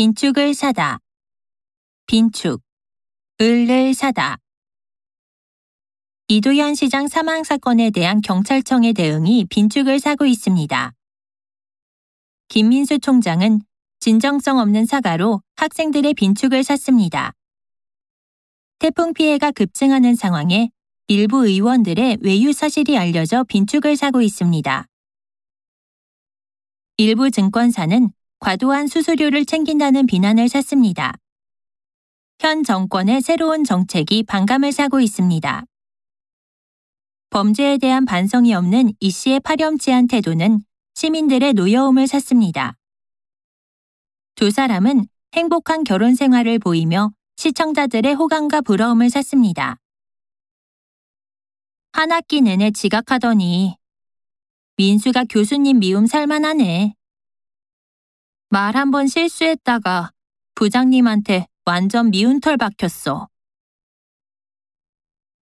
빈축을 사다. 빈축. 을을 사다. 이도현 시장 사망 사건에 대한 경찰청의 대응이 빈축을 사고 있습니다. 김민수 총장은 진정성 없는 사과로 학생들의 빈축을 샀습니다. 태풍 피해가 급증하는 상황에 일부 의원들의 외유 사실이 알려져 빈축을 사고 있습니다. 일부 증권사는 과도한 수수료를 챙긴다는 비난을 샀습니다. 현 정권의 새로운 정책이 반감을 사고 있습니다. 범죄에 대한 반성이 없는 이 씨의 파렴치한 태도는 시민들의 노여움을 샀습니다. 두 사람은 행복한 결혼 생활을 보이며 시청자들의 호감과 부러움을 샀습니다. 한 학기 내내 지각하더니 민수가 교수님 미움 살만하네. 말 한 번 실수했다가 부장님한테 완전 미운 털 박혔어.